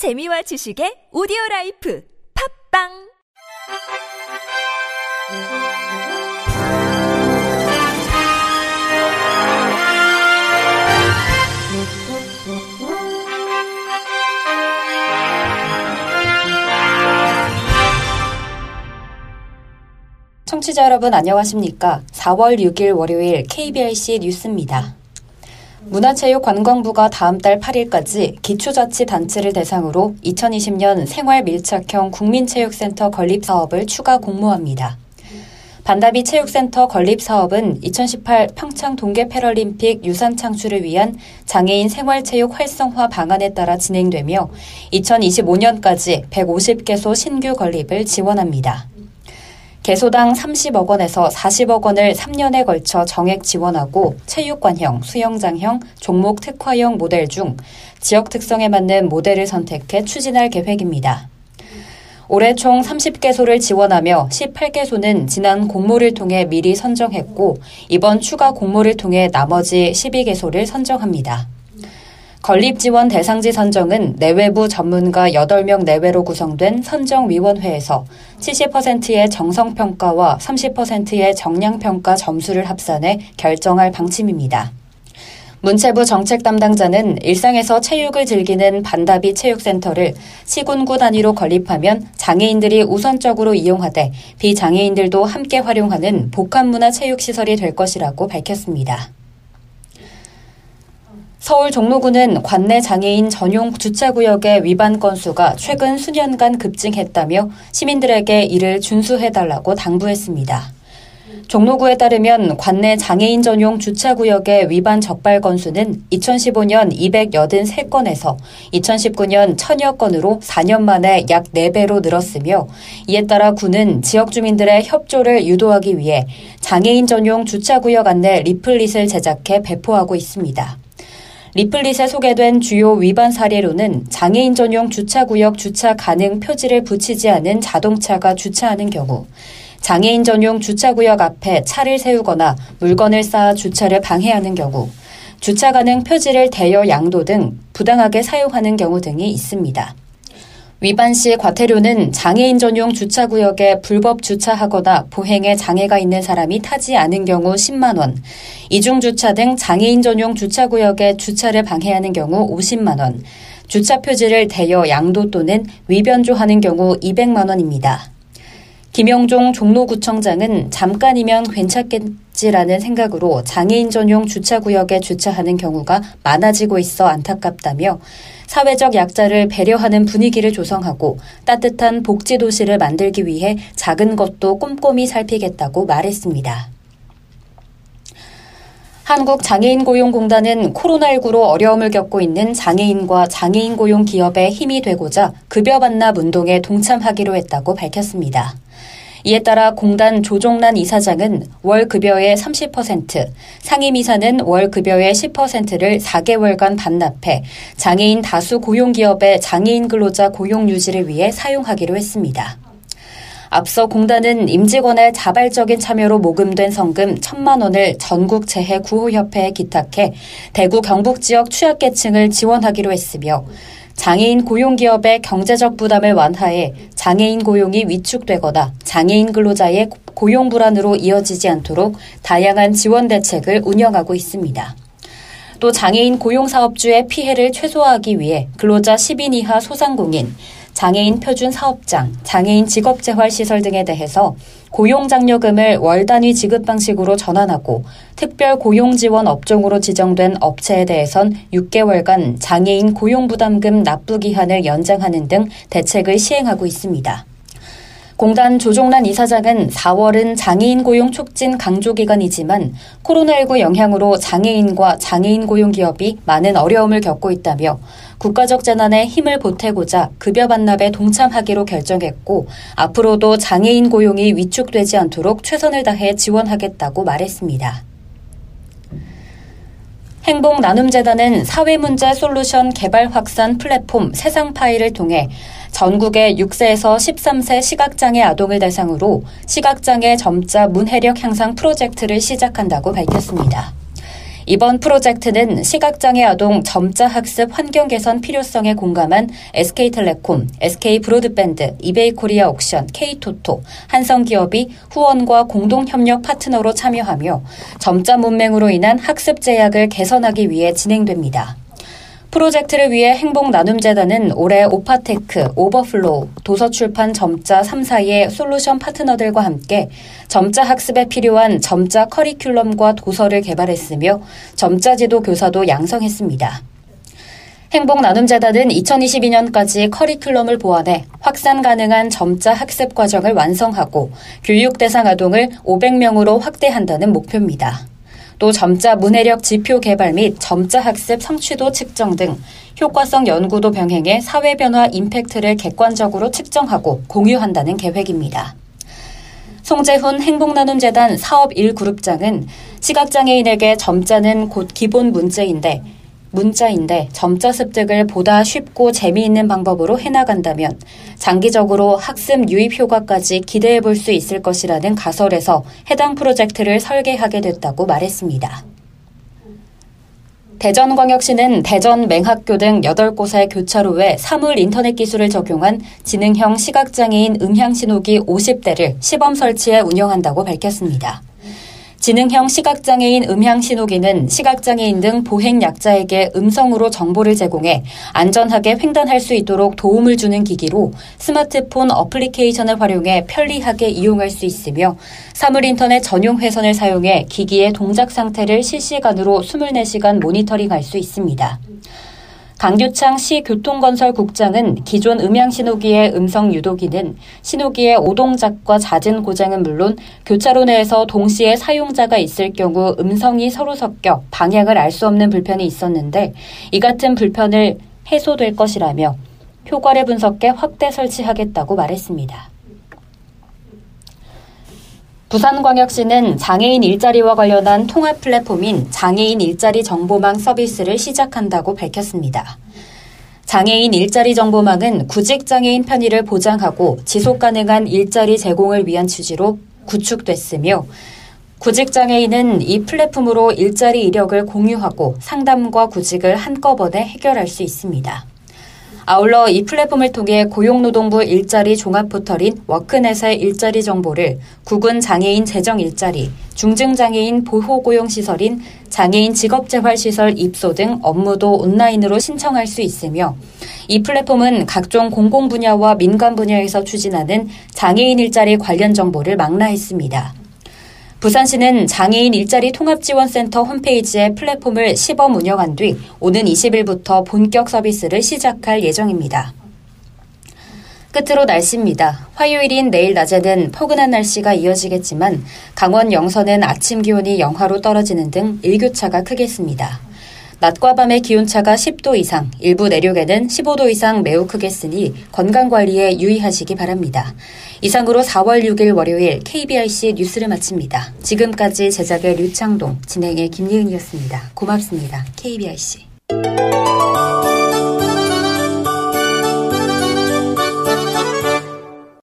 재미와 지식의 오디오 라이프 팝빵 청취자 여러분 안녕하십니까? 4월 6일 월요일 KBRC 뉴스입니다. 문화체육관광부가 다음 달 8일까지 기초자치단체를 대상으로 2020년 생활밀착형 국민체육센터 건립 사업을 추가 공모합니다. 반다비 체육센터 건립 사업은 2018 평창 동계 패럴림픽 유산 창출을 위한 장애인 생활체육 활성화 방안에 따라 진행되며 2025년까지 150개소 신규 건립을 지원합니다. 개소당 30억 원에서 40억 원을 3년에 걸쳐 정액 지원하고 체육관형, 수영장형, 종목 특화형 모델 중 지역 특성에 맞는 모델을 선택해 추진할 계획입니다. 올해 총 30개소를 지원하며 18개소는 지난 공모를 통해 미리 선정했고 이번 추가 공모를 통해 나머지 12개소를 선정합니다. 건립 지원 대상지 선정은 내외부 전문가 8명 내외로 구성된 선정위원회에서 70%의 정성평가와 30%의 정량평가 점수를 합산해 결정할 방침입니다. 문체부 정책 담당자는 일상에서 체육을 즐기는 반다비 체육센터를 시군구 단위로 건립하면 장애인들이 우선적으로 이용하되 비장애인들도 함께 활용하는 복합문화 체육시설이 될 것이라고 밝혔습니다. 서울 종로구는 관내 장애인 전용 주차구역의 위반 건수가 최근 수년간 급증했다며 시민들에게 이를 준수해달라고 당부했습니다. 종로구에 따르면 관내 장애인 전용 주차구역의 위반 적발 건수는 2015년 283건에서 2019년 1000여 건으로 4년 만에 약 4배로 늘었으며 이에 따라 구는 지역 주민들의 협조를 유도하기 위해 장애인 전용 주차구역 안내 리플릿을 제작해 배포하고 있습니다. 리플릿에 소개된 주요 위반 사례로는 장애인 전용 주차구역 주차 가능 표지를 붙이지 않은 자동차가 주차하는 경우, 장애인 전용 주차구역 앞에 차를 세우거나 물건을 쌓아 주차를 방해하는 경우, 주차 가능 표지를 대여 양도 등 부당하게 사용하는 경우 등이 있습니다. 위반 시 과태료는 장애인 전용 주차구역에 불법 주차하거나 보행에 장애가 있는 사람이 타지 않은 경우 10만 원, 이중주차 등 장애인 전용 주차구역에 주차를 방해하는 경우 50만 원, 주차 표지를 대여 양도 또는 위변조하는 경우 200만 원입니다. 김영종 종로구청장은 잠깐이면 괜찮겠지라는 생각으로 장애인 전용 주차구역에 주차하는 경우가 많아지고 있어 안타깝다며 사회적 약자를 배려하는 분위기를 조성하고 따뜻한 복지 도시를 만들기 위해 작은 것도 꼼꼼히 살피겠다고 말했습니다. 한국장애인고용공단은 코로나19로 어려움을 겪고 있는 장애인과 장애인 고용 기업의 힘이 되고자 급여 반납 운동에 동참하기로 했다고 밝혔습니다. 이에 따라 공단 조종란 이사장은 월 급여의 30%, 상임 이사는 월 급여의 10%를 4개월간 반납해 장애인 다수 고용 기업의 장애인 근로자 고용 유지를 위해 사용하기로 했습니다. 앞서 공단은 임직원의 자발적인 참여로 모금된 성금 1천만 원을 전국 재해 구호협회에 기탁해 대구 경북 지역 취약계층을 지원하기로 했으며 장애인 고용기업의 경제적 부담을 완화해 장애인 고용이 위축되거나 장애인 근로자의 고용 불안으로 이어지지 않도록 다양한 지원 대책을 운영하고 있습니다. 또 장애인 고용 사업주의 피해를 최소화하기 위해 근로자 10인 이하 소상공인, 장애인 표준 사업장, 장애인 직업재활 시설 등에 대해서 고용장려금을 월 단위 지급 방식으로 전환하고 특별 고용지원 업종으로 지정된 업체에 대해선 6개월간 장애인 고용부담금 납부 기한을 연장하는 등 대책을 시행하고 있습니다. 공단 조종란 이사장은 4월은 장애인 고용 촉진 강조 기간이지만 코로나19 영향으로 장애인과 장애인 고용 기업이 많은 어려움을 겪고 있다며 국가적 재난에 힘을 보태고자 급여 반납에 동참하기로 결정했고 앞으로도 장애인 고용이 위축되지 않도록 최선을 다해 지원하겠다고 말했습니다. 행복 나눔재단은 사회문제 솔루션 개발 확산 플랫폼 세상 파일을 통해 전국의 6세에서 13세 시각장애 아동을 대상으로 시각장애 점자 문해력 향상 프로젝트를 시작한다고 밝혔습니다. 이번 프로젝트는 시각장애 아동 점자 학습 환경 개선 필요성에 공감한 SK텔레콤, SK브로드밴드, 이베이코리아 옥션, K토토, 한성기업이 후원과 공동협력 파트너로 참여하며 점자 문맹으로 인한 학습 제약을 개선하기 위해 진행됩니다. 프로젝트를 위해 행복나눔재단은 올해 오파테크, 오버플로우, 도서출판 점자 3사의 솔루션 파트너들과 함께 점자 학습에 필요한 점자 커리큘럼과 도서를 개발했으며 점자 지도 교사도 양성했습니다. 행복나눔재단은 2022년까지 커리큘럼을 보완해 확산 가능한 점자 학습 과정을 완성하고 교육 대상 아동을 500명으로 확대한다는 목표입니다. 또 점자 문해력 지표 개발 및 점자 학습 성취도 측정 등 효과성 연구도 병행해 사회 변화 임팩트를 객관적으로 측정하고 공유한다는 계획입니다. 송재훈 행복나눔재단 사업 1그룹장은 시각장애인에게 점자는 곧 기본 문제인데 문자인데 점자 습득을 보다 쉽고 재미있는 방법으로 해나간다면 장기적으로 학습 유입 효과까지 기대해 볼 수 있을 것이라는 가설에서 해당 프로젝트를 설계하게 됐다고 말했습니다. 대전광역시는 대전 맹학교 등 8곳의 교차로에 사물 인터넷 기술을 적용한 지능형 시각장애인 음향신호기 50대를 시범 설치해 운영한다고 밝혔습니다. 지능형 시각장애인 음향신호기는 시각장애인 등 보행약자에게 음성으로 정보를 제공해 안전하게 횡단할 수 있도록 도움을 주는 기기로 스마트폰 어플리케이션을 활용해 편리하게 이용할 수 있으며 사물인터넷 전용 회선을 사용해 기기의 동작 상태를 실시간으로 24시간 모니터링할 수 있습니다. 강규창 시 교통건설국장은 기존 음향신호기의 음성 유도기는 신호기의 오동작과 잦은 고장은 물론 교차로 내에서 동시에 사용자가 있을 경우 음성이 서로 섞여 방향을 알 수 없는 불편이 있었는데 이 같은 불편을 해소될 것이라며 효과를 분석해 확대 설치하겠다고 말했습니다. 부산광역시는 장애인 일자리와 관련한 통합 플랫폼인 장애인 일자리 정보망 서비스를 시작한다고 밝혔습니다. 장애인 일자리 정보망은 구직 장애인 편의를 보장하고 지속 가능한 일자리 제공을 위한 취지로 구축됐으며 구직 장애인은 이 플랫폼으로 일자리 이력을 공유하고 상담과 구직을 한꺼번에 해결할 수 있습니다. 아울러 이 플랫폼을 통해 고용노동부 일자리 종합 포털인 워크넷의 일자리 정보를 구군 장애인 재정 일자리, 중증장애인 보호고용시설인 장애인 직업재활시설 입소 등 업무도 온라인으로 신청할 수 있으며 이 플랫폼은 각종 공공 분야와 민간 분야에서 추진하는 장애인 일자리 관련 정보를 망라했습니다. 부산시는 장애인 일자리 통합지원센터 홈페이지에 플랫폼을 시범 운영한 뒤 오는 20일부터 본격 서비스를 시작할 예정입니다. 끝으로 날씨입니다. 화요일인 내일 낮에는 포근한 날씨가 이어지겠지만 강원 영서는 아침 기온이 영하로 떨어지는 등 일교차가 크겠습니다. 낮과 밤의 기온차가 10도 이상, 일부 내륙에는 15도 이상 매우 크겠으니 건강관리에 유의하시기 바랍니다. 이상으로 4월 6일 월요일 KBRC 뉴스를 마칩니다. 지금까지 제작의 류창동, 진행의 김예은이었습니다. 고맙습니다. KBRC.